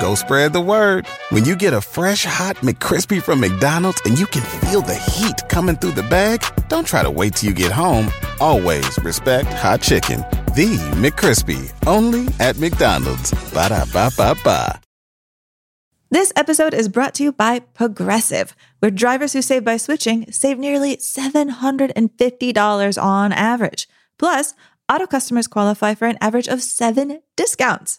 Go spread the word. When you get a fresh hot McCrispy from McDonald's and you can feel the heat coming through the bag, don't try to wait till you get home. Always respect hot chicken. The McCrispy, only at McDonald's. Ba da ba ba ba. This episode is brought to you by Progressive, where drivers who save by switching save nearly $750 on average. Plus, auto customers qualify for an average of seven discounts.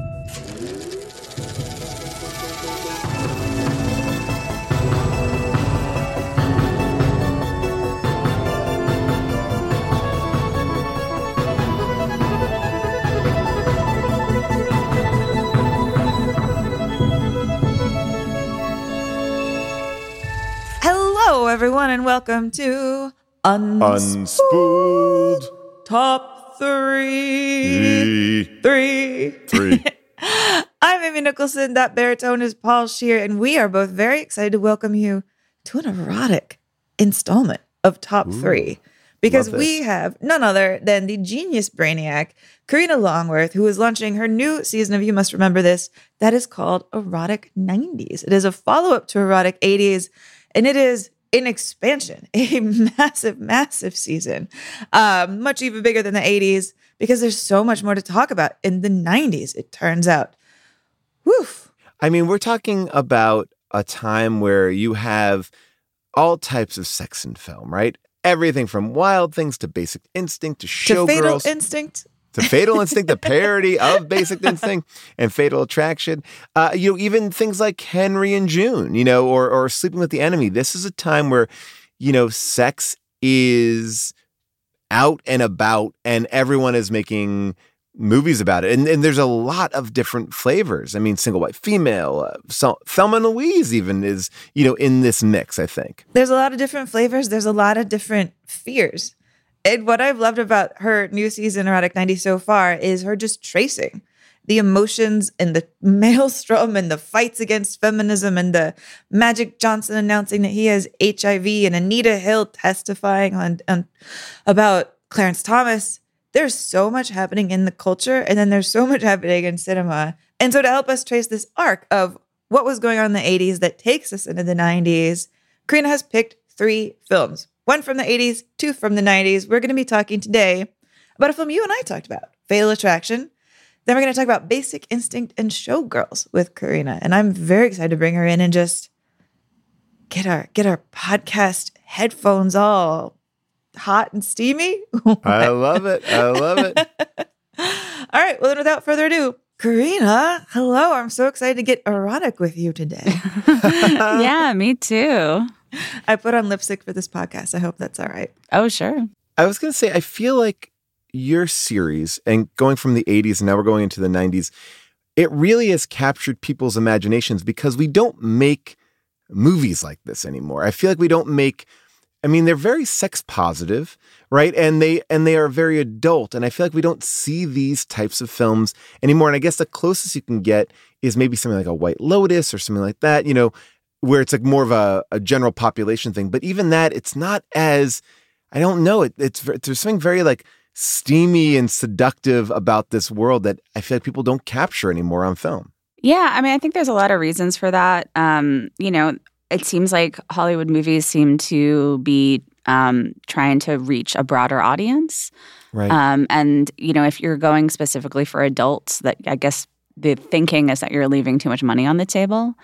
Everyone, and welcome to Unspooled. Top Three. Three. Three. I'm Amy Nicholson. That baritone is Paul Scheer, and we are both very excited to welcome you to an erotic installment of Top Three because we have none other than the genius brainiac, Karina Longworth, who is launching her new season of You Must Remember This that is called Erotic 90s. It is a follow up to Erotic 80s, and it is an expansion, a massive, massive season, um, much even bigger than the 80s because there's so much more to talk about in the 90s, it turns out. Woof. I mean, we're talking about a time where you have all types of sex in film, right? Everything from wild things to basic instinct to To Fatal showgirls Instinct. To fatal instinct, the parody of basic instinct and fatal attraction. Uh, you know, even things like Henry and June, you know, or or sleeping with the enemy. This is a time where, you know, sex is out and about and everyone is making movies about it. And, and there's a lot of different flavors. I mean, single white female, uh, so, Thelma and Louise even is, you know, in this mix, I think. There's a lot of different flavors. There's a lot of different fears. And what I've loved about her new season, Erotic 90 so far, is her just tracing the emotions and the maelstrom and the fights against feminism and the Magic Johnson announcing that he has HIV and Anita Hill testifying on, on about Clarence Thomas. There's so much happening in the culture, and then there's so much happening in cinema. And so to help us trace this arc of what was going on in the 80s that takes us into the 90s, Karina has picked three films one from the 80s, two from the 90s. We're going to be talking today about a film you and I talked about, Fatal Attraction. Then we're going to talk about Basic Instinct and Showgirls with Karina. And I'm very excited to bring her in and just get our get our podcast headphones all hot and steamy. I love it. I love it. all right. Well, then without further ado, Karina, hello. I'm so excited to get erotic with you today. yeah, me too. I put on lipstick for this podcast. I hope that's all right. Oh, sure. I was going to say, I feel like your series and going from the 80s and now we're going into the 90s, it really has captured people's imaginations because we don't make movies like this anymore. I feel like we don't make I mean they're very sex positive, right? And they and they are very adult and I feel like we don't see these types of films anymore and I guess the closest you can get is maybe something like a White Lotus or something like that, you know, where it's like more of a, a general population thing, but even that it's not as I don't know, it, it's there's something very like steamy and seductive about this world that I feel like people don't capture anymore on film. Yeah, I mean, I think there's a lot of reasons for that. Um, you know, it seems like Hollywood movies seem to be um, trying to reach a broader audience. Right. Um, and you know, if you're going specifically for adults, that I guess the thinking is that you're leaving too much money on the table.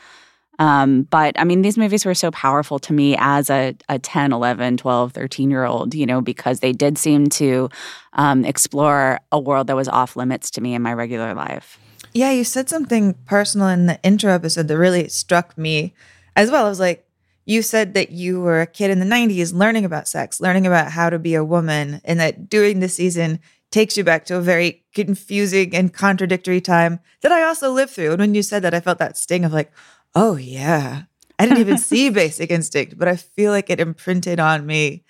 Um, but I mean, these movies were so powerful to me as a, a 10, 11, 12, 13 year old, you know, because they did seem to um, explore a world that was off limits to me in my regular life. Yeah, you said something personal in the intro episode that really struck me as well. I was like, you said that you were a kid in the 90s learning about sex, learning about how to be a woman, and that doing the season takes you back to a very confusing and contradictory time that I also lived through. And when you said that, I felt that sting of like, oh, yeah. I didn't even see Basic Instinct, but I feel like it imprinted on me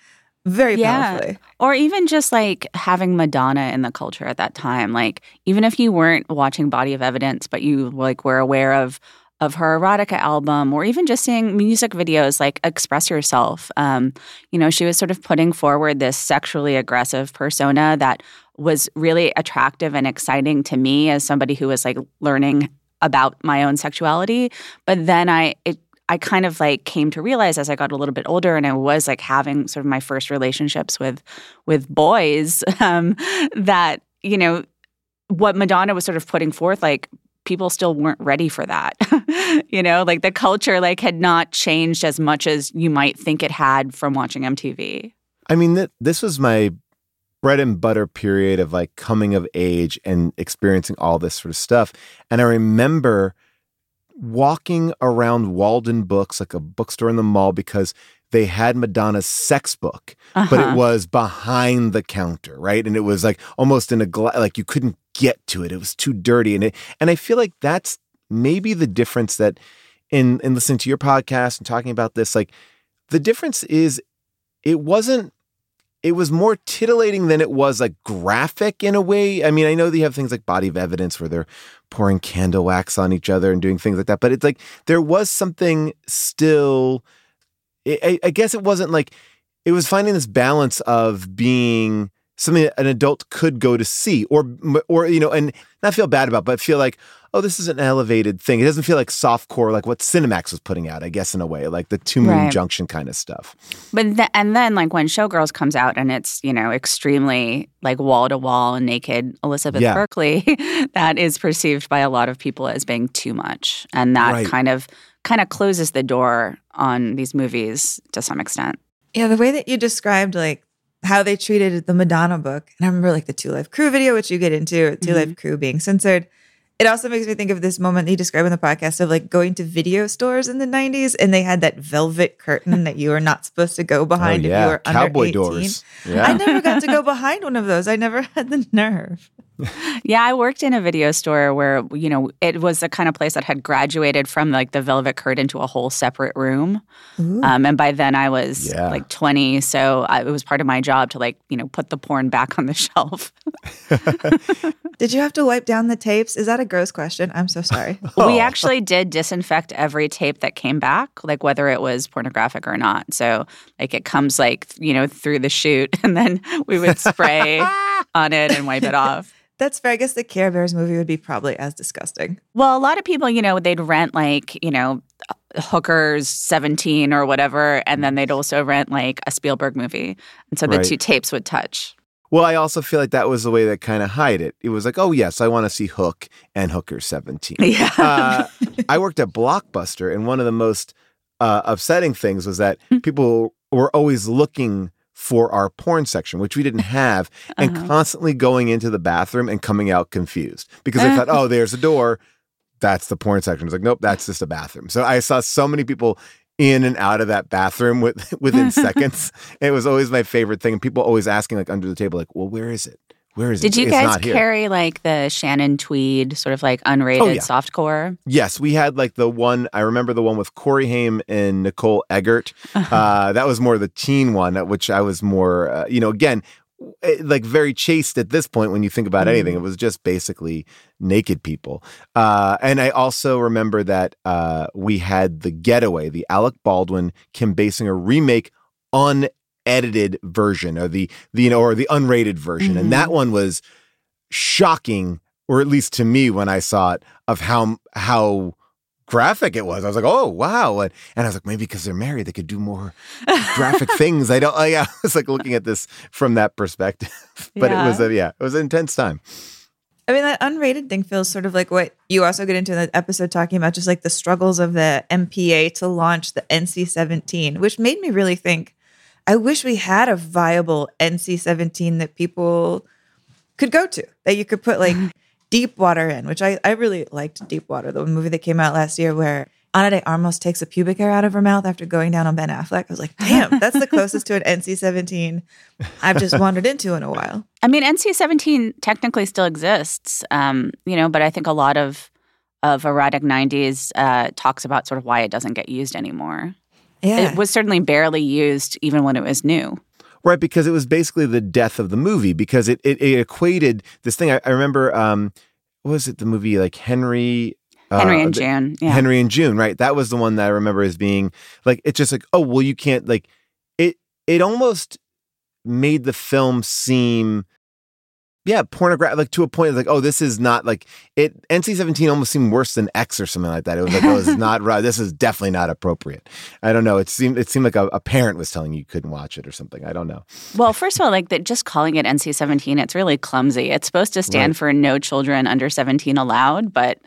very Yeah. powerfully. Or even just like having Madonna in the culture at that time. Like even if you weren't watching Body of Evidence, but you like were aware of of her erotica album or even just seeing music videos like express yourself. Um, you know she was sort of putting forward this sexually aggressive persona that was really attractive and exciting to me as somebody who was like learning about my own sexuality. But then i it I kind of like came to realize as I got a little bit older and I was like having sort of my first relationships with with boys um, that you know what Madonna was sort of putting forth like people still weren't ready for that you know like the culture like had not changed as much as you might think it had from watching MTV I mean, th- this was my bread and butter period of like coming of age and experiencing all this sort of stuff. And I remember walking around Waldenbooks, like a bookstore in the mall, because they had Madonna's sex book, but Uh-huh. it was behind the counter, right? And it was like almost in a glass, like you couldn't get to it. It was too dirty. And it, and I feel like that's maybe the difference that in in listening to your podcast and talking about this, like the difference is it wasn't it was more titillating than it was like graphic in a way. I mean, I know that you have things like Body of Evidence where they're pouring candle wax on each other and doing things like that, but it's like there was something still. I, I- I guess it wasn't like it was finding this balance of being something that an adult could go to see or or you know and not feel bad about but feel like oh this is an elevated thing it doesn't feel like softcore like what cinemax was putting out i guess in a way like the two moon Right. junction kind of stuff But th- and then like when Showgirls comes out and it's you know extremely like wall to wall naked Elizabeth Yeah. Berkley, that is perceived by a lot of people as being too much, and that Right. kind of kind of closes the door on these movies to some extent. Yeah, the way that you described like how they treated the Madonna book, and I remember like the Two Live Crew video, which you get into, 2 Live mm-hmm. Crew being censored. It also makes me think of this moment that you describe in the podcast of like going to video stores in the 90s and they had that velvet curtain that you were not supposed to go oh, behind oh, if you were under 18. doors I never got to go behind one of those. I never had the nerve. Yeah, I worked in a video store where you know it was the kind of place that had graduated from like the velvet curtain to a whole separate room. Um, and by then I was Yeah. like 20, so I, it was part of my job to like you know put the porn back on the shelf. Did you have to wipe down the tapes? Is that a gross question? I'm so sorry. Oh. We actually did disinfect every tape that came back, like whether it was pornographic or not. So like it comes like you know through the chute, and then we would spray on it and wipe it off. That's fair. I guess the Care Bears movie would be probably as disgusting. Well, a lot of people, you know, they'd rent like, you know, Hooker's 17 or whatever, and then they'd also rent like a Spielberg movie. And so the Right. two tapes would touch. Well, I also feel like that was the way that kind of hide it. It was like, oh yes, I want to see Hook and Hooker 17. Yeah. uh, I worked at Blockbuster, and one of the most uh, upsetting things was that Hmm. people were always looking for our porn section, which we didn't have, and Uh-huh. constantly going into the bathroom and coming out confused because they thought, oh, there's a door. That's the porn section. It's like, nope, that's just a bathroom. So I saw so many people in and out of that bathroom with, within seconds. It was always my favorite thing. People always asking, like under the table, like, well, where is it? Where is it? Did you It's guys carry like the Shannon Tweed sort of like unrated Oh, yeah. softcore? Yes, we had like the one. I remember the one with Corey Haim and Nicole Eggert. Uh-huh. Uh, that was more the teen one, which I was more, uh, you know, again, eh, like very chaste at this point when you think about anything. Mm. It was just basically naked people. Uh, and I also remember that uh, we had the Getaway, the Alec Baldwin, Kim Basinger remake, unedited version, or the the you know, or the unrated version, and Mm-hmm. that one was shocking, or at least to me when I saw it, of how how graphic it was. I was like, oh wow, and, and I was like, maybe because they're married, they could do more graphic things. I don't. I, I was like looking at this from that perspective, but it was Yeah. a yeah, it was an intense time. I mean, that unrated thing feels sort of like what you also get into in the episode talking about just like the struggles of the MPA to launch the NC 17, which made me really think I wish we had a viable NC 17 that people could go to, that you could put like Deep Water in, which I, I really liked Deep Water, the movie that came out last year where Ana de Armas takes a pubic hair out of her mouth after going down on Ben Affleck. I was like, damn, that's the closest to an NC 17 I've just wandered into in a while. I mean, NC 17 technically still exists, um, you know, but I think a lot of of erotic 90s uh, talks about sort of why it doesn't get used anymore. Yeah. It was certainly barely used even when it was new. Right, because it was basically the death of the movie because it it, it equated this thing. I, I remember, um, what was it the movie like Henry? Henry uh, and the- June. Yeah. Henry and June, right? That was the one that I remember as being like it's just like, oh well, you can't like it. It almost made the film seem, yeah, pornographic, like to a point. Like, oh, this is not like it. NC seventeen almost seemed worse than X or something like that. It was like, oh, this is not right. This is definitely not appropriate. I don't know. It seemed it seemed like a, a parent was telling you you couldn't watch it or something. I don't know. Well, first of all, like that, just calling it NC 17, it's really clumsy. It's supposed to stand Right. for no children under 17 allowed, but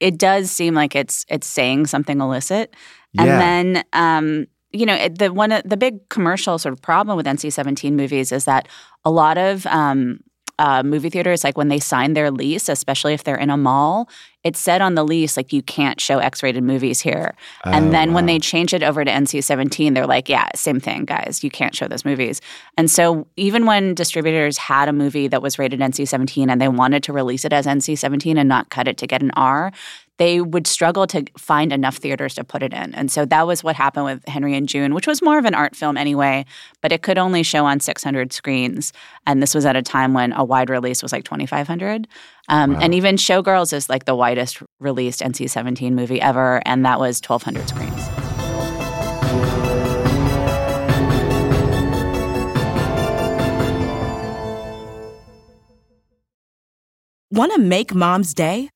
it does seem like it's it's saying something illicit. And Yeah. then, um, you know, the one of the big commercial sort of problem with NC 17 movies is that a lot of um, uh, movie theaters, like when they sign their lease, especially if they're in a mall, it said on the lease like you can't show X-rated movies here. And Oh, then when they change it over to NC 17, they're like, yeah, same thing, guys. You can't show those movies. And so even when distributors had a movie that was rated NC 17 and they wanted to release it as NC 17 and not cut it to get an R, they would struggle to find enough theaters to put it in. And so that was what happened with Henry and June, which was more of an art film anyway, but it could only show on 600 screens. And this was at a time when a wide release was like 2,500. Um, And even Showgirls is like the widest released NC 17 movie ever, and that was 1,200 screens. Want to make mom's day?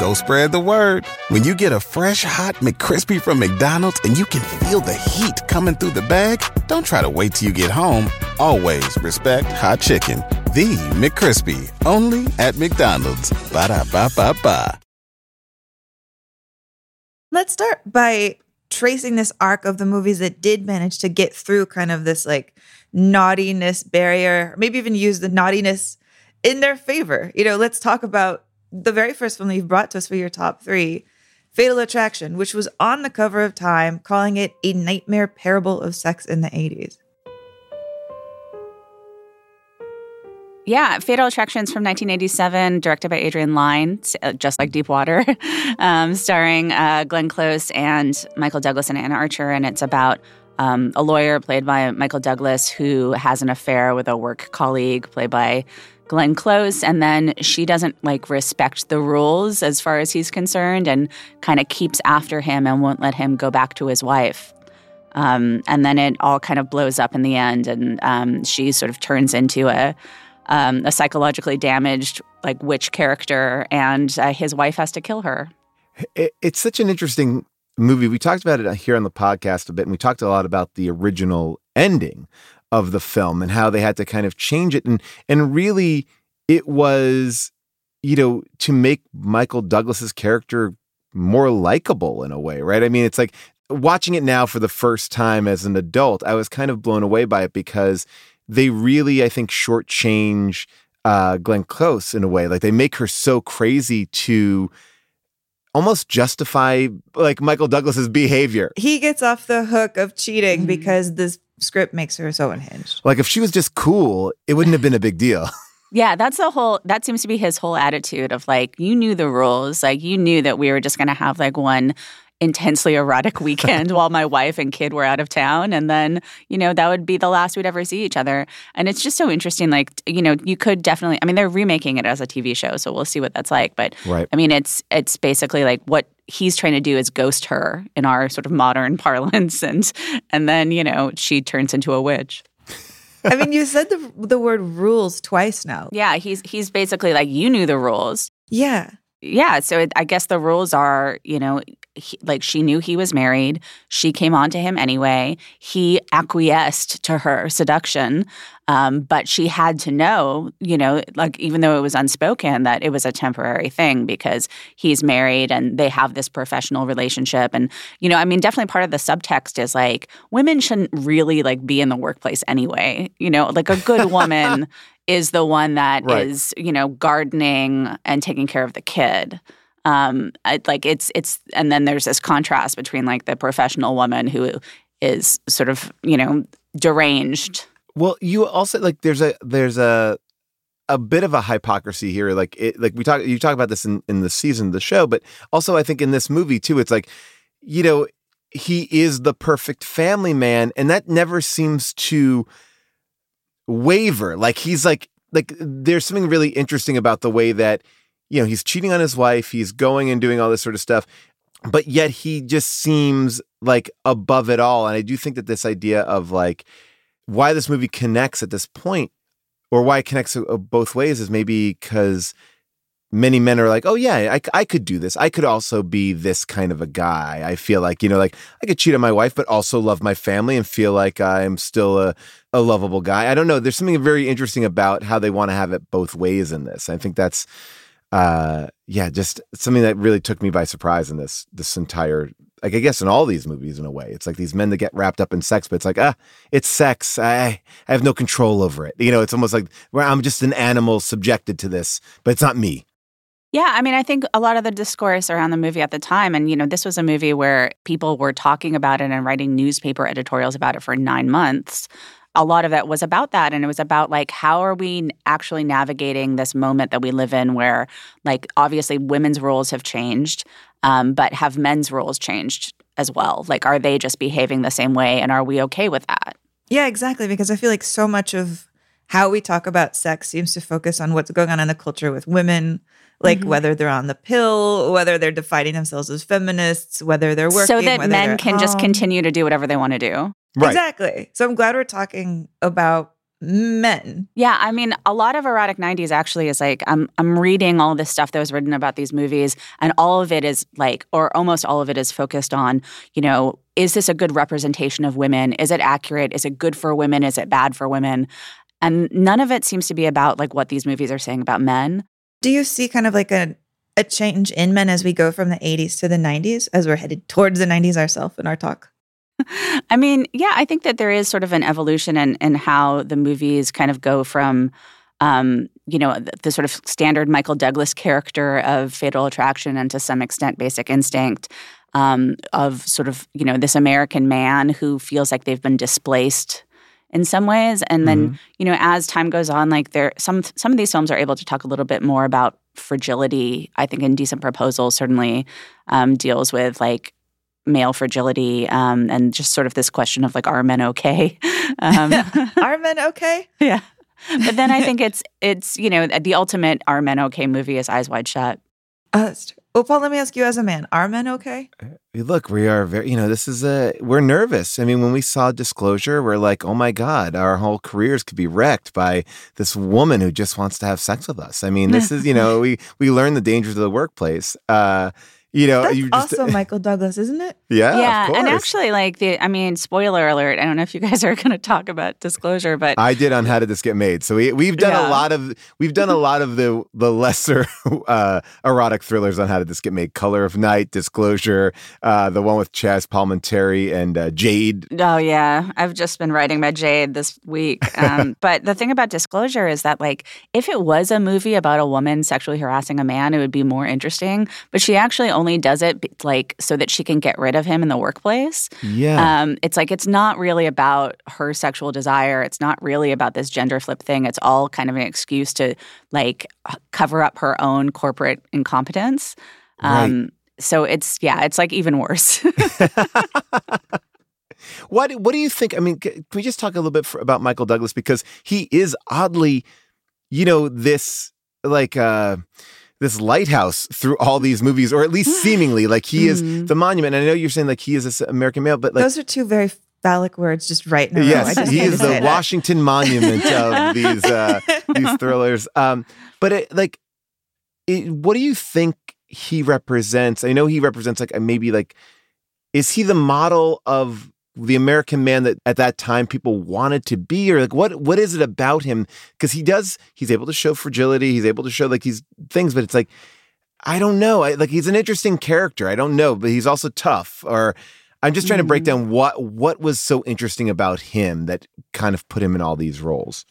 Go spread the word. When you get a fresh hot McCrispy from McDonald's and you can feel the heat coming through the bag, don't try to wait till you get home. Always respect hot chicken. The McCrispy, only at McDonald's. Ba da ba ba ba. Let's start by tracing this arc of the movies that did manage to get through kind of this like naughtiness barrier, maybe even use the naughtiness in their favor. You know, let's talk about the very first film that you've brought to us for your top three Fatal Attraction, which was on the cover of Time, calling it a nightmare parable of sex in the 80s. Yeah, Fatal Attractions from 1987, directed by Adrian Lyne, uh, just like Deepwater, um, starring uh, Glenn Close and Michael Douglas and Anna Archer. And it's about um, a lawyer played by Michael Douglas who has an affair with a work colleague played by Glenn Close. And then she doesn't like respect the rules as far as he's concerned and kind of keeps after him and won't let him go back to his wife. Um, and then it all kind of blows up in the end, and um, she sort of turns into a um, a psychologically damaged like witch character, and uh, his wife has to kill her. it, it's such an interesting movie. We talked about it here on the podcast a bit, and we talked a lot about the original ending of the film and how they had to kind of change it, and and really, it was, you know, to make Michael Douglas's character more likable in a way, right? I mean, it's like watching it now for the first time as an adult. I was kind of blown away by it because they really, I think, shortchange uh, Glenn Close in a way. Like they make her so crazy to almost justify like Michael Douglas's behavior. He gets off the hook of cheating mm-hmm. because this script makes her so unhinged. Like if she was just cool, it wouldn't have been a big deal. Yeah, that's the whole. That seems to be his whole attitude of like, you knew the rules, like you knew that we were just going to have like one intensely erotic weekend while my wife and kid were out of town. And then, you know, that would be the last we'd ever see each other. And it's just so interesting. Like, you know, you could definitely, I mean, they're remaking it as a TV show. So we'll see what that's like. But Right. I mean, it's, it's basically like what he's trying to do is ghost her in our sort of modern parlance. And, and then, you know, she turns into a witch. I mean, you said the the word rules twice now. Yeah. He's, he's basically like, you knew the rules. Yeah. Yeah, so it, I guess the rules are, you know, he, like she knew he was married. She came on to him anyway. He acquiesced to her seduction, um, but she had to know, you know, like even though it was unspoken, that it was a temporary thing because he's married and they have this professional relationship. And you know, I mean, definitely part of the subtext is like women shouldn't really like be in the workplace anyway. You know, like a good woman is the one that is, Right. you know, gardening and taking care of the kid. Um, I, like it's it's and then there's this contrast between like the professional woman who is sort of you know deranged. Well, you also like there's a there's a a bit of a hypocrisy here. Like it, like we talk you talk about this in in the season of the show, but also I think in this movie too. It's like you know he is the perfect family man, and that never seems to waver. Like he's like like there's something really interesting about the way that you know he's cheating on his wife, he's going and doing all this sort of stuff, but yet he just seems like above it all. And I do think that this idea of like why this movie connects at this point or why it connects uh, both ways is maybe because many men are like, oh, yeah, I, I could do this. I could also be this kind of a guy. I feel like, you know, like I could cheat on my wife, but also love my family and feel like I'm still a, a lovable guy. I don't know. There's something very interesting about how they want to have it both ways in this. I think that's, uh, yeah, just something that really took me by surprise in this, this entire like I guess in all these movies in a way. It's like these men that get wrapped up in sex, but it's like, ah, it's sex. I I have no control over it. You know, it's almost like where I'm just an animal subjected to this, but it's not me. Yeah, I mean, I think a lot of the discourse around the movie at the time, and you know, this was a movie where people were talking about it and writing newspaper editorials about it for nine months. A lot of that was about that, and it was about like how are we actually navigating this moment that we live in, where like obviously women's roles have changed, um, but have men's roles changed as well? Like, are they just behaving the same way, and are we okay with that? Yeah, exactly. Because I feel like so much of how we talk about sex seems to focus on what's going on in the culture with women, like Mhm. whether they're on the pill, whether they're defining themselves as feminists, whether they're working, so that whether men at can just continue to do whatever they want to do. Exactly. So I'm glad we're talking about men. Yeah, I mean, a lot of erotic '90s actually is like I'm I'm reading all this stuff that was written about these movies, and all of it is like, or almost all of it is focused on, you know, is this a good representation of women? Is it accurate? Is it good for women? Is it bad for women? And none of it seems to be about like what these movies are saying about men. Do you see kind of like a a change in men as we go from the 80s to the 90s as we're headed towards the 90s ourselves in our talk? I mean, yeah, I think that there is sort of an evolution in, in how the movies kind of go from, um, you know, the, the sort of standard Michael Douglas character of Fatal Attraction and to some extent Basic Instinct, um, of sort of, you know, this American man who feels like they've been displaced in some ways. And then, you know, as time goes on, like there some some of these films are able to talk a little bit more about fragility. I think Indecent Proposal certainly um, deals with like male fragility um, and just sort of this question of like are men okay um, Are men okay? yeah but then i think it's it's you know the ultimate are men okay movie is eyes wide shut Uh. Well, Paul, let me ask you as a man, are men okay? Look, we are very, you know, this is a, we're nervous. I mean, when we saw Disclosure, we're like, oh my God, our whole careers could be wrecked by this woman who just wants to have sex with us. I mean, this is, you know, we, we learn the dangers of the workplace. Uh, you know, That's you just, also Michael Douglas, isn't it? yeah, yeah of and actually like the i mean spoiler alert i don't know if you guys are going to talk about disclosure but I did on how did this get made. So we we've done Yeah. a lot of we've done a lot of the the lesser uh, erotic thrillers on how did this get made. Color of Night, Disclosure, uh, the one with Chaz Palminteri and uh, Jade. Oh yeah, I've just been writing about Jade this week. Um, but the thing about disclosure is that like if it was a movie about a woman sexually harassing a man, it would be more interesting. But she actually only does it like so that she can get rid of him in the workplace. Yeah. Um, it's like it's not really about her sexual desire. It's not really about this gender flip thing. It's all kind of an excuse to like cover up her own corporate incompetence. Um, so it's yeah, it's like even worse. what what do you think? I mean, can we just talk a little bit for, about Michael Douglas because he is oddly, you know, this like uh this lighthouse through all these movies, or at least seemingly like he is Mhm. the monument. And I know you're saying like he is this American male, but like Those are two very phallic words just right in a row. I yes, he is the that. Washington monument of these uh these thrillers. Um, but it, like, it, what do you think he represents? I know he represents like maybe like, is he the model of the American man that at that time people wanted to be, or like what what is it about him? Because he does, he's able to show fragility, he's able to show like these things, but it's like. I don't know. I, like he's an interesting character. I don't know, but he's also tough. Or I'm just trying to break Mhm. down what what was so interesting about him that kind of put him in all these roles.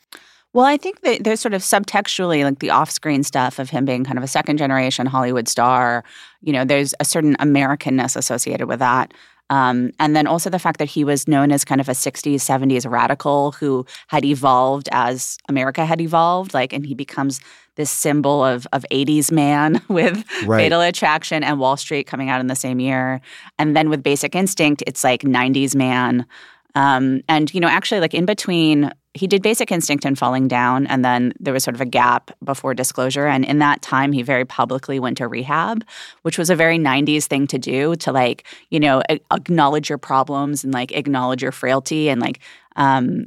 Well, I think that there's sort of subtextually like the off-screen stuff of him being kind of a second generation Hollywood star. You know, there's a certain Americanness associated with that. Um, and then also the fact that he was known as kind of a 60s, 70s radical who had evolved as America had evolved. Like, and he becomes this symbol of of 80s man with Right. Fatal Attraction and Wall Street coming out in the same year. And then with Basic Instinct, it's like 90s man. Um, and, you know, actually, like in between, he did Basic Instinct and Falling Down, and then there was sort of a gap before disclosure. And in that time, he very publicly went to rehab, which was a very 90s thing to do to like, you know, acknowledge your problems and like acknowledge your frailty and like, um,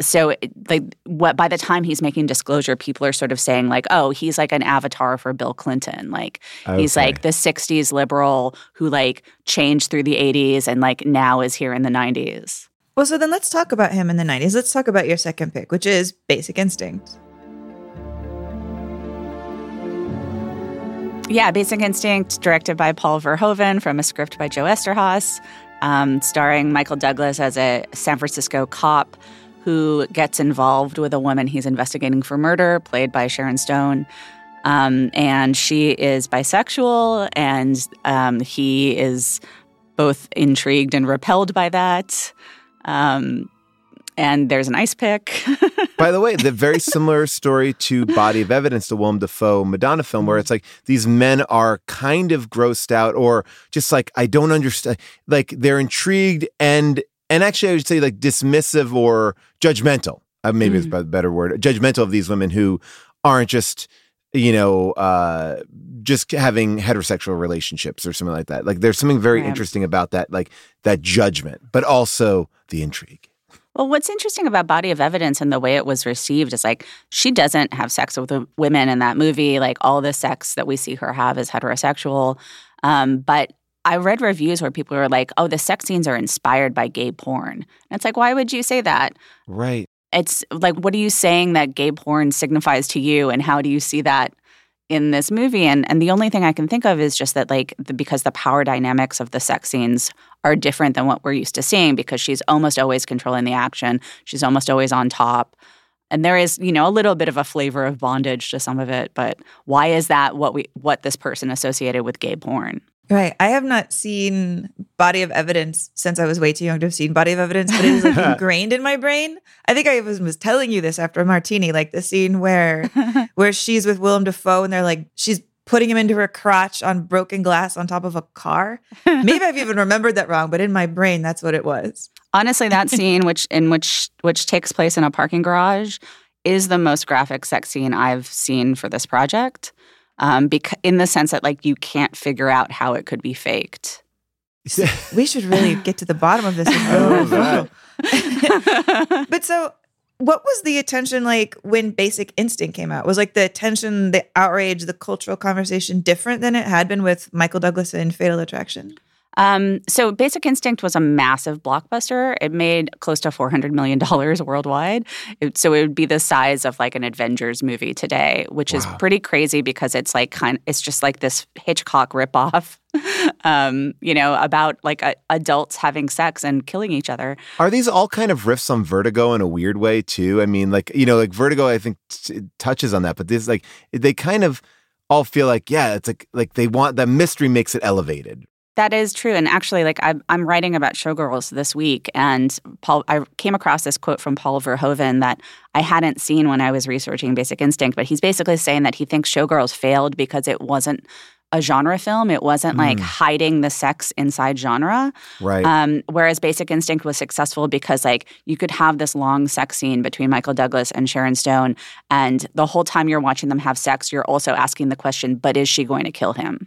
so like what by the time he's making disclosure people are sort of saying like oh he's like an avatar for bill clinton. Like he's like the 60s liberal who like changed through the 80s and like now is here in the 90s Well, so then let's talk about him in the 90s. Let's talk about your second pick, which is Basic Instinct. yeah basic instinct directed by paul verhoeven from a script by joe Eszterhas um, starring michael douglas as a san francisco cop who gets involved with a woman he's investigating for murder played by sharon stone um, and she is bisexual and um, he is both intrigued and repelled by that um, and there's an ice pick By the way, the very similar story to Body of Evidence, the Willem Dafoe Madonna film, where it's like these men are kind of grossed out or just like, I don't understand. Like they're intrigued and, and actually, I would say like dismissive or judgmental. Uh, maybe it's a better word. Judgmental of these women who aren't just, you know, uh, just having heterosexual relationships or something like that. Like there's something very Right. interesting about that, like that judgment, but also the intrigue. Well, what's interesting about Body of Evidence and the way it was received is like she doesn't have sex with women in that movie. Like all the sex that we see her have is heterosexual. Um, but I read reviews where people were like, "Oh, the sex scenes are inspired by gay porn." And it's like, why would you say that? Right. It's like, what are you saying that gay porn signifies to you, and how do you see that in this movie? And and the only thing I can think of is just that like the, because the power dynamics of the sex scenes are different than what we're used to seeing because she's almost always controlling the action. She's almost always on top. And there is, you know, a little bit of a flavor of bondage to some of it, but why is that what we what this person associated with gay porn? Right. I have not seen Body of Evidence since I was way too young to have seen Body of Evidence, but it is like ingrained in my brain. I think I was, was telling you this after martini, like the scene where where she's with Willem Dafoe and they're like she's putting him into her crotch on broken glass on top of a car. Maybe I've even remembered that wrong, but in my brain that's what it was. Honestly, that scene which in which which takes place in a parking garage is the most graphic sex scene I've seen for this project. Um, because in the sense that like you can't figure out how it could be faked. We should really get to the bottom of this. and I love go- that. But so, what was the attention like when Basic Instinct came out? Was like the attention, the outrage, the cultural conversation different than it had been with Michael Douglas in Fatal Attraction? Um, so Basic Instinct was a massive blockbuster. It made close to four hundred million dollars worldwide. It, so it would be the size of like an Avengers movie today, which is pretty crazy because it's like kind. It's just like this Hitchcock ripoff, um, you know, about like a, adults having sex and killing each other. Are these all kind of riffs on Vertigo in a weird way too? I mean, like you know, like Vertigo, I think t- touches on that, but this like they kind of all feel like yeah, it's like like they want the mystery makes it elevated. That is true. And actually, like I'm, I'm writing about Showgirls this week, and Paul, I came across this quote from Paul Verhoeven that I hadn't seen when I was researching Basic Instinct. But he's basically saying that he thinks Showgirls failed because it wasn't a genre film. It wasn't like hiding the sex inside genre. Right. Um, whereas Basic Instinct was successful because like you could have this long sex scene between Michael Douglas and Sharon Stone, and the whole time you're watching them have sex, you're also asking the question, but is she going to kill him?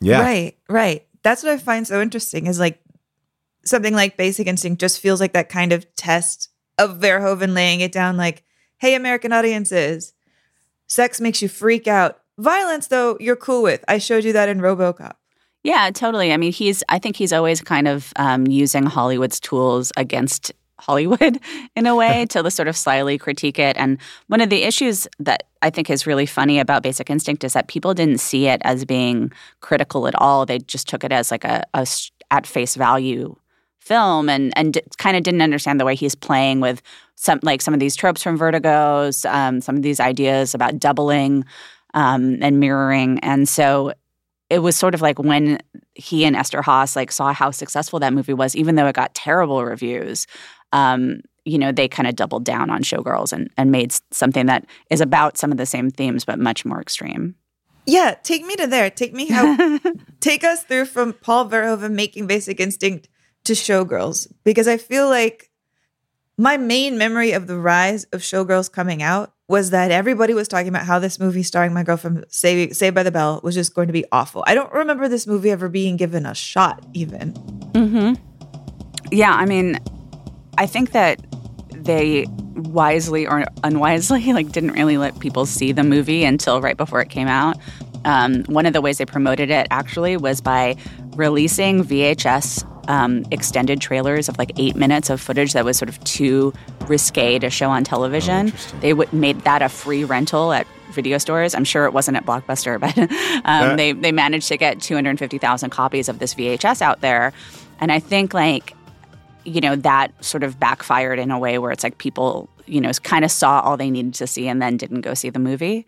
yeah. Right, right. That's what I find so interesting is like something like Basic Instinct just feels like that kind of test of Verhoeven laying it down like, hey, American audiences, sex makes you freak out. Violence, though, you're cool with. I showed you that in Robocop. Yeah, totally. I mean, he's. I think he's always kind of um, using Hollywood's tools against Hollywood in a way to sort of slyly critique it. And one of the issues that I think is really funny about Basic Instinct is that people didn't see it as being critical at all. They just took it as like a at face value film and and d- kind of didn't understand the way he's playing with some like some of these tropes from Vertigo's, um, some of these ideas about doubling um, and mirroring. And so it was sort of like when he and Eszterhas like saw how successful that movie was, even though it got terrible reviews. Um, you know, they kind of doubled down on Showgirls and, and made something that is about some of the same themes, but much more extreme. Yeah, take me to there. Take me how take us through from Paul Verhoeven making Basic Instinct to Showgirls because I feel like my main memory of the rise of Showgirls coming out was that everybody was talking about how this movie starring my girlfriend Saved, Saved by the Bell was just going to be awful. I don't remember this movie ever being given a shot even. Hmm. Yeah, I mean, I think that they wisely or unwisely like didn't really let people see the movie until right before it came out. Um, one of the ways they promoted it actually was by releasing VHS um, extended trailers of like eight minutes of footage that was sort of too risque to show on television. they w- made that a free rental at video stores. I'm sure it wasn't at Blockbuster, but um, they they managed to get 250,000 copies of this VHS out there. And I think like you know that sort of backfired in a way where it's like people you know kind of saw all they needed to see and then didn't go see the movie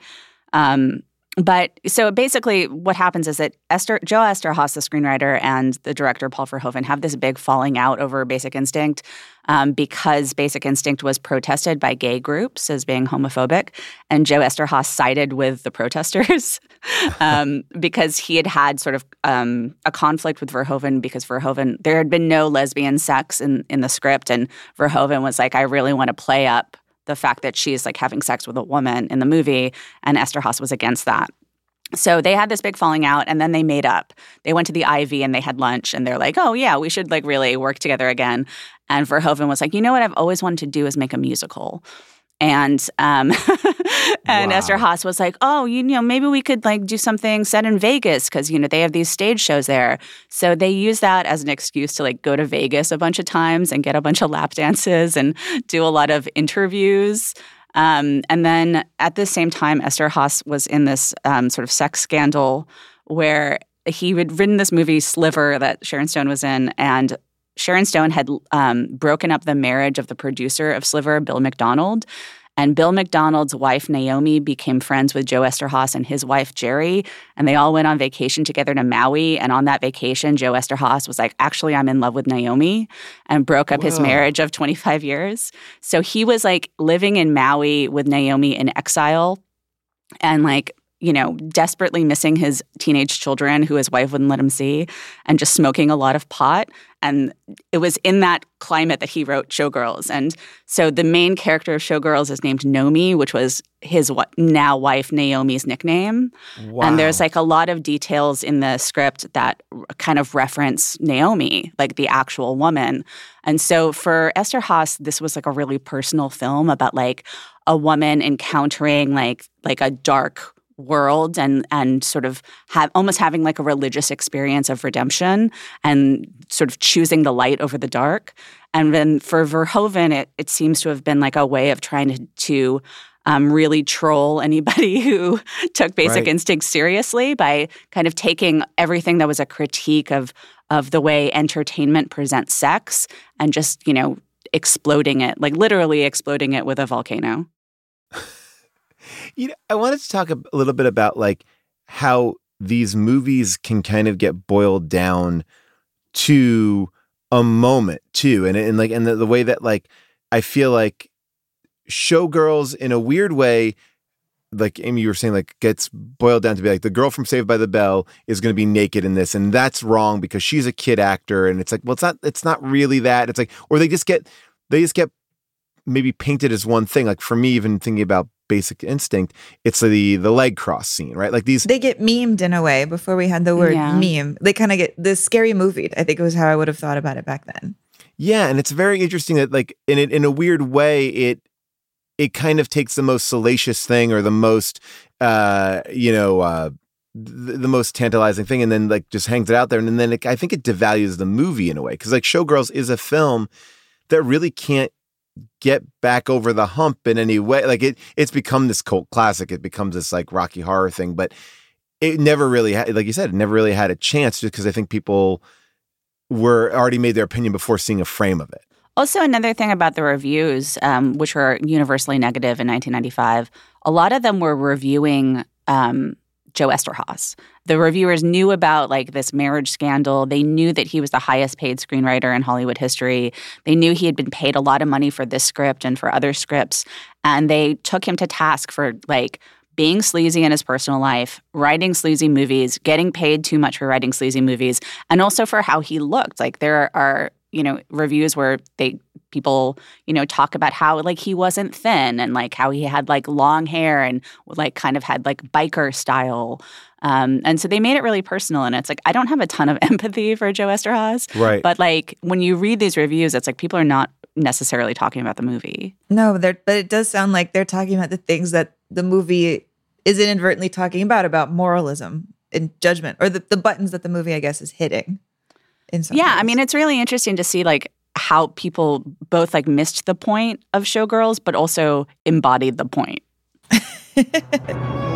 um, but so basically what happens is that esther joe Eszterhas the screenwriter and the director paul verhoeven have this big falling out over basic instinct um, because basic instinct was protested by gay groups as being homophobic. And joe Eszterhas sided with the protesters um, because he had had sort of um, a conflict with Verhoeven because Verhoeven there had been no lesbian sex in in the script, and Verhoeven was like, I really want to play up the fact that she's like having sex with a woman in the movie, and Eszterhas was against that. So they had this big falling out and then they made up. They went to the Ivy and they had lunch and they're like, "Oh yeah, we should like really work together again." And Verhoeven was like, "You know what I've always wanted to do is make a musical." And um, and Wow. Eszterhas was like, "Oh, you know, maybe we could like do something set in Vegas because you know they have these stage shows there." So they use that as an excuse to like go to Vegas a bunch of times and get a bunch of lap dances and do a lot of interviews. Um, and then at the same time, Eszterhas was in this um, sort of sex scandal where he had written this movie Sliver that Sharon Stone was in, and Sharon Stone had um, broken up the marriage of the producer of Sliver, Bill McDonald. And Bill McDonald's wife, Naomi, became friends with Joe Eszterhas and his wife, Jerry. And they all went on vacation together to Maui. And on that vacation, Joe Eszterhas was like, Actually, I'm in love with Naomi, and broke up his marriage of 25 years. So he was like living in Maui with Naomi in exile and like, you know, desperately missing his teenage children who his wife wouldn't let him see and just smoking a lot of pot. And it was in that climate that he wrote Showgirls. And so the main character of Showgirls is named Nomi, which was his now wife Naomi's nickname. Wow. And there's like a lot of details in the script that kind of reference Naomi, like the actual woman. And so for Eszterhas, this was like a really personal film about like a woman encountering like like a dark world and and sort of have almost having like a religious experience of redemption and sort of choosing the light over the dark. And then for Verhoeven, it it seems to have been like a way of trying to to um, really troll anybody who took Basic Right. Instinct seriously by kind of taking everything that was a critique of of the way entertainment presents sex and just you know exploding it, like literally exploding it with a volcano. You know, I wanted to talk a little bit about like how these movies can kind of get boiled down to a moment too, and and like and the, the way that like I feel like showgirls in a weird way like Amy, you were saying, like gets boiled down to be like the girl from Saved by the Bell is going to be naked in this, and that's wrong because she's a kid actor, and it's like, well, it's not, it's not really that. It's like, or they just get, they just get maybe painted as one thing. Like for me, even thinking about Basic Instinct, it's the the leg cross scene, right? Like these, They get memed in a way before we had the word Yeah. meme. They kind of get the scary movie. I think it was how I would have thought about it back then. Yeah, and it's very interesting that like in it in a weird way it it kind of takes the most salacious thing or the most uh you know uh the, the most tantalizing thing and then like just hangs it out there and then it, I think it devalues the movie in a way because like Showgirls is a film that really can't get back over the hump in any way. Like it it's become this cult classic. It becomes this like Rocky horror thing but it never really had like you said it never really had a chance just because I think people were already made their opinion before seeing a frame of it. Also, another thing about the reviews, um, which were universally negative in 1995, a lot of them were reviewing um, Joe Eszterhas. The reviewers knew about like this marriage scandal. They knew that he was the highest paid screenwriter in Hollywood history. They knew he had been paid a lot of money for this script and for other scripts, and they took him to task for like being sleazy in his personal life, writing sleazy movies, getting paid too much for writing sleazy movies, and also for how he looked. Like there are, you know, reviews where they people, you know, talk about how like he wasn't thin and like how he had like long hair and like kind of had like biker style. Um, and so they made it really personal. And it's like I don't have a ton of empathy for Joe Eszterhas, Right. but like when you read these reviews, it's like people are not necessarily talking about the movie. No, they're, but it does sound like they're talking about the things that the movie is inadvertently talking about, about moralism and judgment, or the, the buttons that the movie, I guess, is hitting. In some Yeah, I mean, it's really interesting to see like how people both like missed the point of Showgirls, but also embodied the point.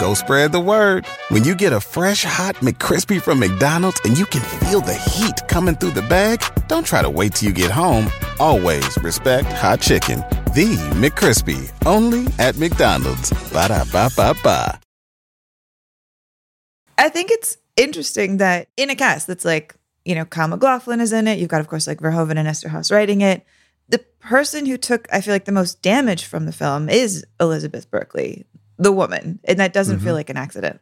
Go spread the word. When you get a fresh hot McCrispy from McDonald's and you can feel the heat coming through the bag, don't try to wait till you get home. Always respect hot chicken. The McCrispy, only at McDonald's. Ba da ba ba ba. I think it's interesting that in a cast that's like, you know, Kyle MacLachlan is in it. You've got, of course, like Verhoeven and Eszterhas writing it. The person who took, I feel like, the most damage from the film is Elizabeth Berkley, the woman. And that doesn't feel like an accident.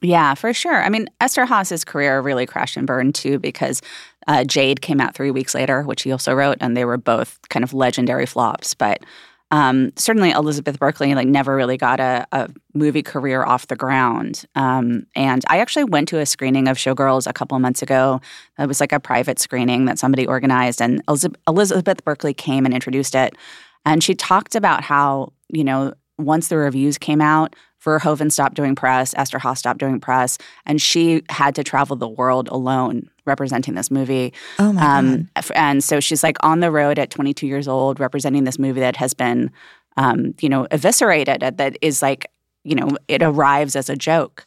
Yeah, for sure. I mean, Eszterhas's career really crashed and burned too because uh, Jade came out three weeks later, which he also wrote, and they were both kind of legendary flops. But um, certainly Elizabeth Berkley like never really got a, a movie career off the ground. Um, and I actually went to a screening of Showgirls a couple of months ago. It was like a private screening that somebody organized, and Elizabeth Berkley came and introduced it. And she talked about how you know once the reviews came out, Verhoeven stopped doing press, Eszterhas stopped doing press, and she had to travel the world alone representing this movie. Oh my God. Um, f- and so she's like on the road at 22 years old, representing this movie that has been, um, you know, eviscerated. uh, That is like, you know, it arrives as a joke,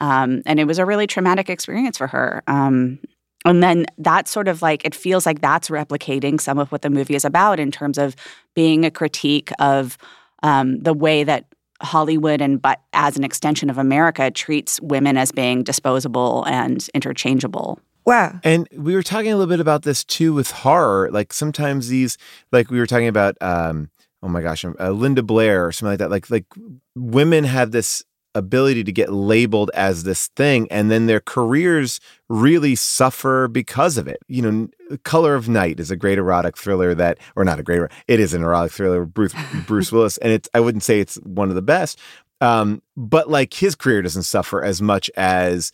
um, and it was a really traumatic experience for her. Um, and then that sort of like it feels like that's replicating some of what the movie is about in terms of being a critique of um, the way that Hollywood and but as an extension of America treats women as being disposable and interchangeable. Wow. And we were talking a little bit about this too with horror. Like sometimes these, like we were talking about, um, oh my gosh, uh, Linda Blair or something like that. Like like women have this ability to get labeled as this thing, and then their careers really suffer because of it. You know, Color of Night is a great erotic thriller that, or not a great, it is an erotic thriller. with Bruce Bruce Willis, and it's I wouldn't say it's one of the best, um, but like his career doesn't suffer as much as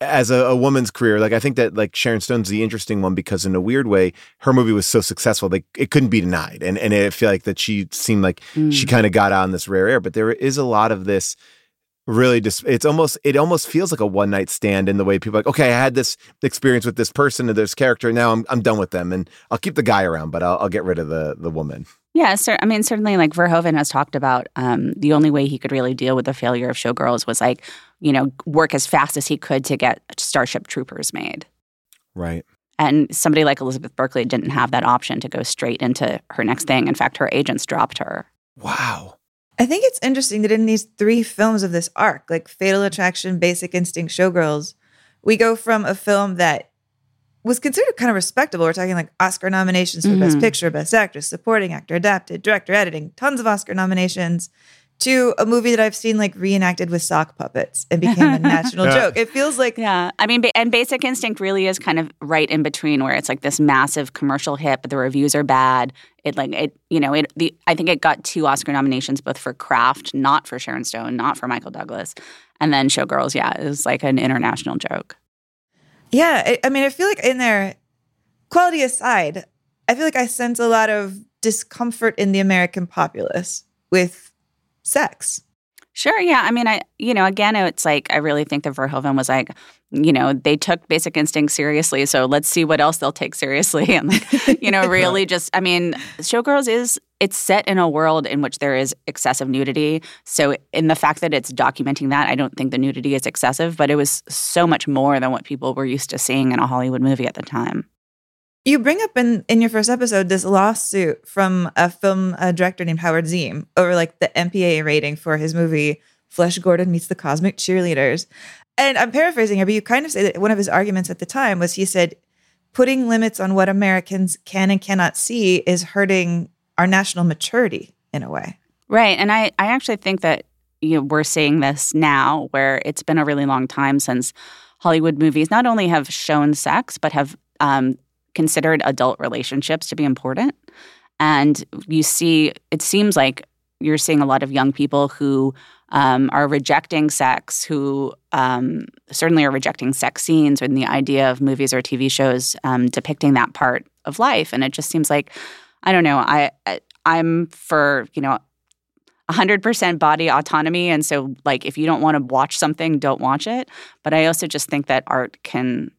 as a, a woman's career, like I think that like Sharon Stone's the interesting one because in a weird way, her movie was so successful, like it couldn't be denied. And and I feel like that she seemed like she kind of got on this rare air. But there is a lot of this really just it's almost it almost feels like a one night stand in the way people are like okay I had this experience with this person and this character now I'm I'm done with them and I'll keep the guy around but I'll, I'll get rid of the the woman. Yeah, cer- I mean, certainly, like Verhoeven has talked about, um, the only way he could really deal with the failure of Showgirls was like, you know, work as fast as he could to get Starship Troopers made. Right. And somebody like Elizabeth Berkley didn't have that option to go straight into her next thing. In fact, her agents dropped her. Wow. I think it's interesting that in these three films of this arc, like Fatal Attraction, Basic Instinct, Showgirls, we go from a film that was considered kind of respectable. We're talking like Oscar nominations for Best Mhm. Picture, Best Actress, Supporting Actor, Adapted, Director, Editing, tons of Oscar nominations, to a movie that I've seen like reenacted with sock puppets and became a national Yeah. joke. It feels like Yeah. I mean, and Basic Instinct really is kind of right in between where it's like this massive commercial hit, but the reviews are bad. It like, it, you know, it, the, I think it got two Oscar nominations, both for Craft, not for Sharon Stone, not for Michael Douglas. And then Showgirls, yeah, it was like an international joke. Yeah, I, I mean, I feel like in there, quality aside, I feel like I sense a lot of discomfort in the American populace with sex. Sure. Yeah. I mean, I, you know, again, it's like, I really think that Verhoeven was like, you know, they took Basic Instinct seriously. So let's see what else they'll take seriously. And, like, you know, really just, I mean, Showgirls is, it's set in a world in which there is excessive nudity. So, in the fact that it's documenting that, I don't think the nudity is excessive, but it was so much more than what people were used to seeing in a Hollywood movie at the time. You bring up in, in your first episode this lawsuit from a film director named Howard Ziehm over like the MPA rating for his movie Flesh Gordon Meets the Cosmic Cheerleaders. And I'm paraphrasing here, but you kind of say that one of his arguments at the time was he said, putting limits on what Americans can and cannot see is hurting our national maturity in a way. Right. And I, I actually think that you know, we're seeing this now where it's been a really long time since Hollywood movies not only have shown sex, but have um, considered adult relationships to be important. And you see, it seems like you're seeing a lot of young people who um, are rejecting sex, who um, certainly are rejecting sex scenes and the idea of movies or TV shows um, depicting that part of life. And it just seems like, I don't know, I, I I'm for you know 100% body autonomy and so like if you don't want to watch something don't watch it but i also just think that art can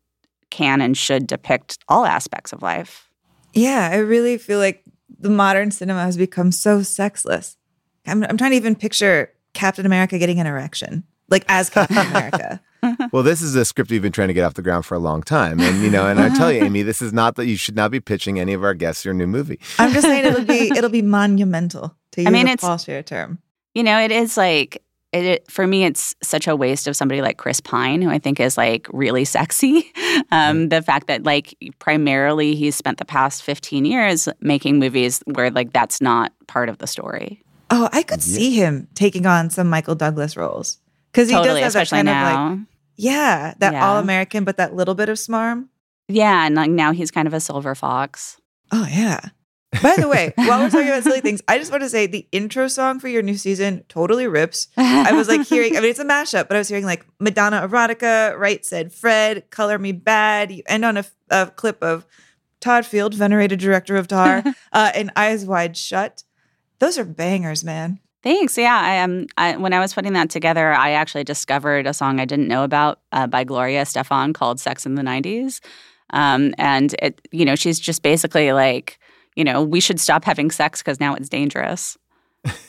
can and should depict all aspects of life Yeah, I really feel like the modern cinema has become so sexless. I'm, I'm trying to even picture Captain America getting an erection, like as Captain America. Well, this is a script we've been trying to get off the ground for a long time, and you know, and I tell you, Amy, this is not that you should not be pitching any of our guests your new movie. I'm just saying it'll be it'll be monumental to use I mean, a it's- Paul Scheer term. you know it is like it, it for me it's such a waste of somebody like chris pine who i think is like really sexy. Um, the fact that like primarily he's spent the past 15 years making movies where like that's not part of the story. Oh, I could see him taking on some Michael Douglas roles. Because he totally does have that kind now of like yeah, that Yeah. all American, but that little bit of smarm. yeah and like now he's kind of a silver fox. Oh yeah. By the way, while we're talking about silly things, I just want to say the intro song for your new season totally rips. I was like hearing, I mean, it's a mashup, but I was hearing like Madonna Erotica, Right Said Fred, Color Me Badd. You end on a, a clip of Todd Field, venerated director of Tar, uh, and Eyes Wide Shut. Those are bangers, man. Thanks. Yeah, I um, I, when I was putting that together, I actually discovered a song I didn't know about uh, by Gloria Estefan called "Sex in the '90s," um, and it, you know, she's just basically like, you know, we should stop having sex because now it's dangerous.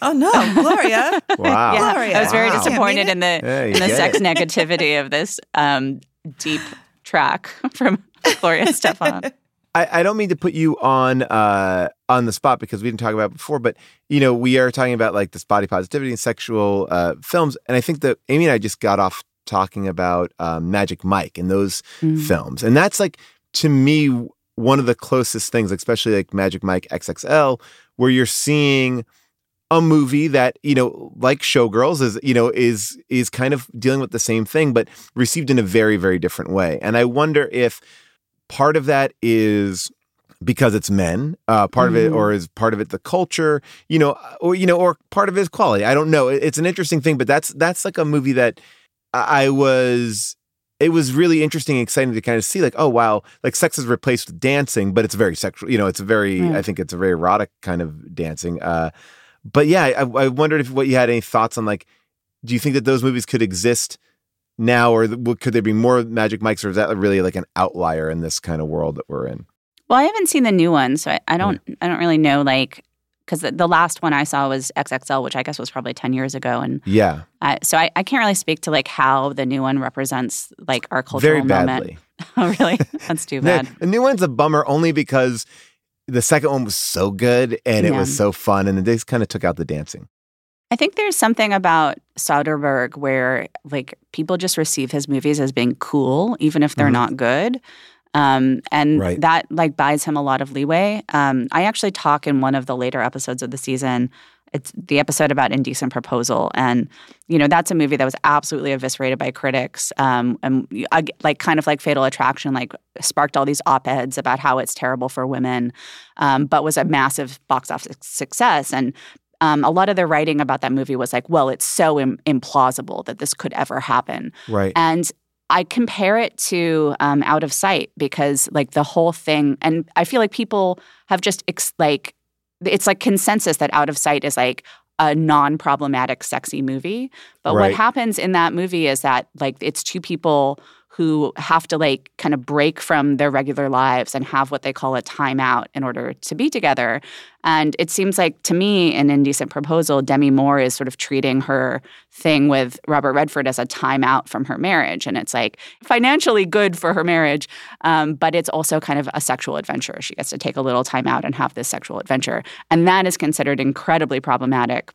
Oh no, Gloria. Wow. Yeah, Gloria. I was very Wow. disappointed in the Yeah, in the sex it. negativity of this um, deep track from Gloria Estefan. I, I don't mean to put you on uh, on the spot because we didn't talk about it before, but you know, we are talking about like this body positivity and sexual uh, films, and I think that Amy and I just got off talking about um, Magic Mike and those Mm. films, and that's like to me one of the closest things, especially like Magic Mike XXL, where you're seeing a movie that you know like showgirls is you know is is kind of dealing with the same thing but received in a very very different way. And i wonder if part of that is because it's men uh, part of it Mhm. or is part of it the culture you know or you know or part of it is quality. I don't know. It's an interesting thing but that's that's like a movie that I was it was really interesting and exciting to kind of see like oh wow like sex is replaced with dancing but it's very sexual you know it's a very Right. i think it's a very erotic kind of dancing uh but yeah I, I wondered if what you had any thoughts on like do you think that those movies could exist now, or th- could there be more Magic Mikes, or is that really like an outlier in this kind of world that we're in? Well, I haven't seen the new one, so I, I don't. I don't really know. Like, because the, the last one I saw was XXL, which I guess was probably ten years ago, and Yeah, uh, so I, I can't really speak to like how the new one represents like our cultural very moment. badly. oh, really? That's too bad. the new one's a bummer only because the second one was so good and it Yeah. was so fun, and they just kind of took out the dancing. I think there's something about Soderbergh where like people just receive his movies as being cool, even if they're Mhm. not good. Um, and Right. that like buys him a lot of leeway. Um, I actually talk in one of the later episodes of the season. It's the episode about Indecent Proposal, and you know that's a movie that was absolutely eviscerated by critics, um, and uh, like kind of like Fatal Attraction, like sparked all these op eds about how it's terrible for women, um, but was a massive box office success. And um, a lot of the writing about that movie was like, well, it's so Im- implausible that this could ever happen. Right. And I compare it to um, Out of Sight because, like, the whole thing, and I feel like people have just ex- like, it's like consensus that Out of Sight is like a non-problematic, sexy movie. But Right. what happens in that movie is that like it's two people who have to like kind of break from their regular lives and have what they call a timeout in order to be together. And it seems like to me in Indecent Proposal, Demi Moore is sort of treating her thing with Robert Redford as a timeout from her marriage. And it's like financially good for her marriage, um, but it's also kind of a sexual adventure. She gets to take a little time out and have this sexual adventure. And that is considered incredibly problematic.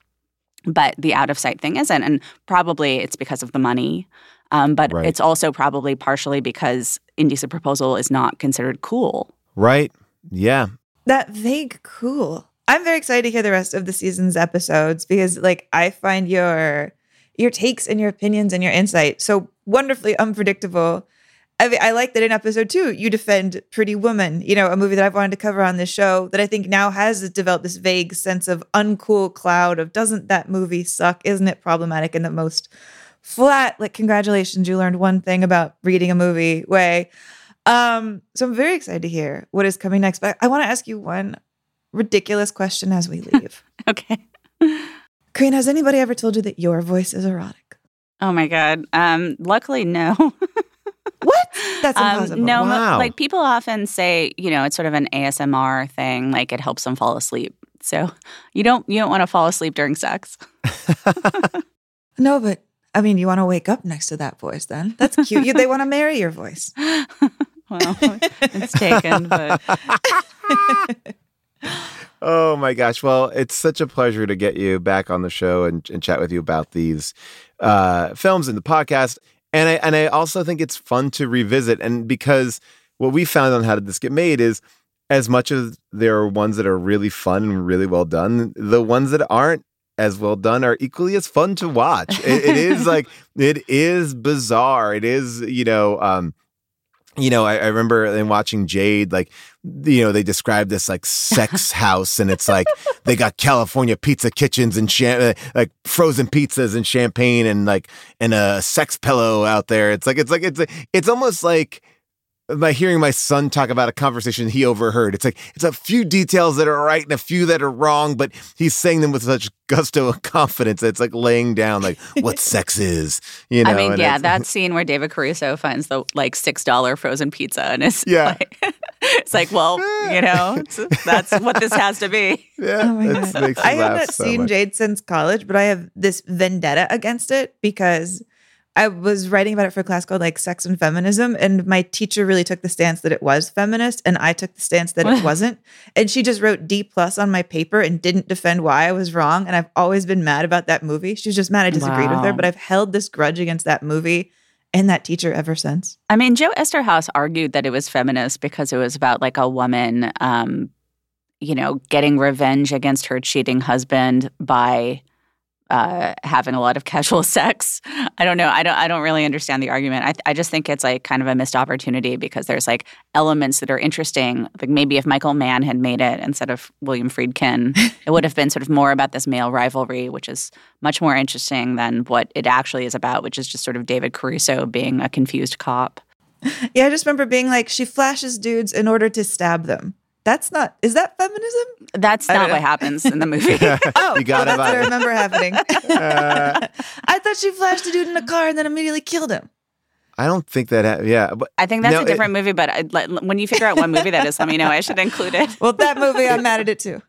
But the out of sight thing isn't. And probably it's because of the money. Um, but Right. it's also probably partially because Indecent Proposal is not considered cool. Right. Yeah. that vague cool. I'm very excited to hear the rest of the season's episodes because like I find your your takes and your opinions and your insight so wonderfully unpredictable. I, mean, I like that in episode two you defend Pretty Woman, you know, a movie that I've wanted to cover on this show that I think now has developed this vague sense of uncool cloud of doesn't that movie suck? Isn't it problematic in the most flat like congratulations you learned one thing about reading a movie way. Um, so I'm very excited to hear what is coming next. But I want to ask you one ridiculous question as we leave. Okay. Karina, has anybody ever told you that your voice is erotic? Oh my God. Um, luckily, no. What? That's Um, no, mo- Wow. like people often say, you know, it's sort of an ASMR thing, like it helps them fall asleep. So you don't you don't want to fall asleep during sex. No, but I mean, you want to wake up next to that voice then. That's cute. you, they want to marry your voice. well, it's taken, but Oh my gosh. Well, it's such a pleasure to get you back on the show and, and chat with you about these uh, films and the podcast. And I and I also think it's fun to revisit. And because what we found on how did this get made is as much as there are ones that are really fun and really well done, the ones that aren't as well done are equally as fun to watch. It, it is like it is bizarre. It is, you know, um, you know, I, I remember in watching Jade, like, you know, they describe this like sex house, and it's like they got California pizza kitchens and cham- like frozen pizzas and champagne and like and a sex pillow out there. It's like it's like it's it's almost like by hearing my son talk about a conversation he overheard. It's like it's a few details that are right and a few that are wrong, but he's saying them with such gusto and confidence. It's like laying down like what sex is. You know, I mean, yeah, that scene where David Caruso finds the like six dollar frozen pizza and it's Yeah. like, it's like, well, you know, that's what this has to be. Yeah, Oh my it's- God. makes me I have not so seen much. Jade since college, but I have this vendetta against it because I was writing about it for a class called like Sex and Feminism, and my teacher really took the stance that it was feminist, and I took the stance that it wasn't. And she just wrote D plus on my paper and didn't defend why I was wrong. And I've always been mad about that movie. She was just mad I disagreed with her, but I've held this grudge against that movie and that teacher ever since. I mean, Joe Eszterhas argued that it was feminist because it was about like a woman, um, you know, getting revenge against her cheating husband by uh, having a lot of casual sex. I don't know. I don't. I don't really understand the argument. I, I just think it's like kind of a missed opportunity because there's like elements that are interesting. Like maybe if Michael Mann had made it instead of William Friedkin, it would have been sort of more about this male rivalry, which is much more interesting than what it actually is about, which is just sort of David Caruso being a confused cop. Yeah, I just remember being like, she flashes dudes in order to stab them. That's not. Is that feminism? That's don't what happens in the movie. Oh, You got well, it, that's what I remember happening. Uh, I thought she flashed a dude in a car and then immediately killed him. I don't think that. Ha- yeah, but I think that's No, a it- different movie, but I, like, when you figure out what movie that is, let me know. I should include it. Well, that movie, I'm mad at it too.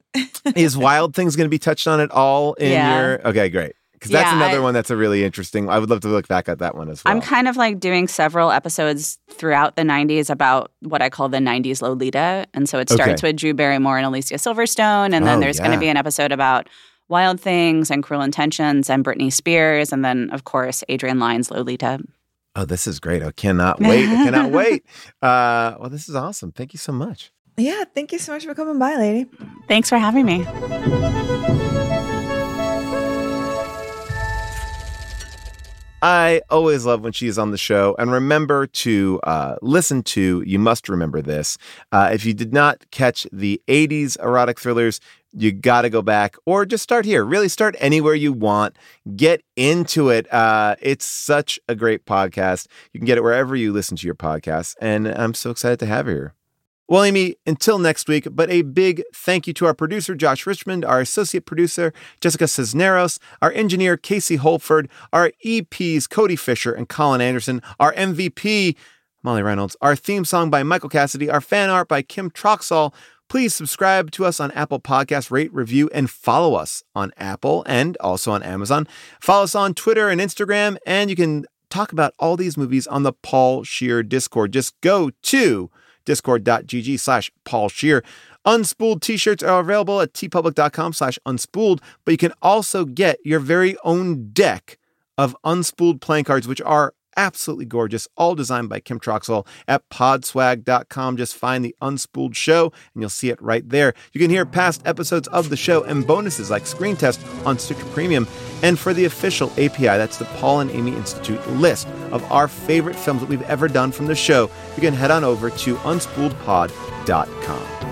is Wild Things going to be touched on at all in Yeah. your? Okay, great. Because that's Yeah, another I- one that's a really interesting. I would love to look back at that one as well. I'm kind of like doing several episodes throughout the 90s about what I call the 90s Lolita. And so it starts Okay. with Drew Barrymore and Alicia Silverstone. And then Oh, there's going to be an episode about Wild Things and Cruel Intentions and Britney Spears. And then, of course, Adrian Lyne's Lolita. oh, this is great. I cannot wait. I cannot wait. Uh, well, this is awesome. Thank you so much. Yeah, thank you so much for coming by, lady. Thanks for having me. I always love when she's on the show. And remember to uh, listen to, you must remember this. Uh, if you did not catch the 80s erotic thrillers, you got to go back or just start here. Really start anywhere you want. Get into it. Uh, it's such a great podcast. You can get it wherever you listen to your podcasts. And I'm so excited to have her here. Well, Amy, until next week, but a big thank you to our producer, Josh Richmond, our associate producer, Jessica Cisneros, our engineer, Casey Holford, our EPs, Cody Fisher and Colin Anderson, our MVP, Molly Reynolds, our theme song by Michael Cassidy, our fan art by Kim Troxell. Please subscribe to us on Apple Podcasts, rate, review, and follow us on Apple and also on Amazon. Follow us on Twitter and Instagram, and you can talk about all these movies on the Paul Scheer Discord. Just go to discord.gg slash Paul Scheer. Unspooled t-shirts are available at teepublic.com slash unspooled, but you can also get your very own deck of unspooled playing cards, which are absolutely gorgeous, all designed by Kim Troxell at podswag.com. Just find the Unspooled show and you'll see it right there. You can hear past episodes of the show and bonuses like Screen Test on Stitcher Premium. And for the official API, that's the Paul and Amy Institute list of our favorite films that we've ever done from the show, you can head on over to unspooledpod.com.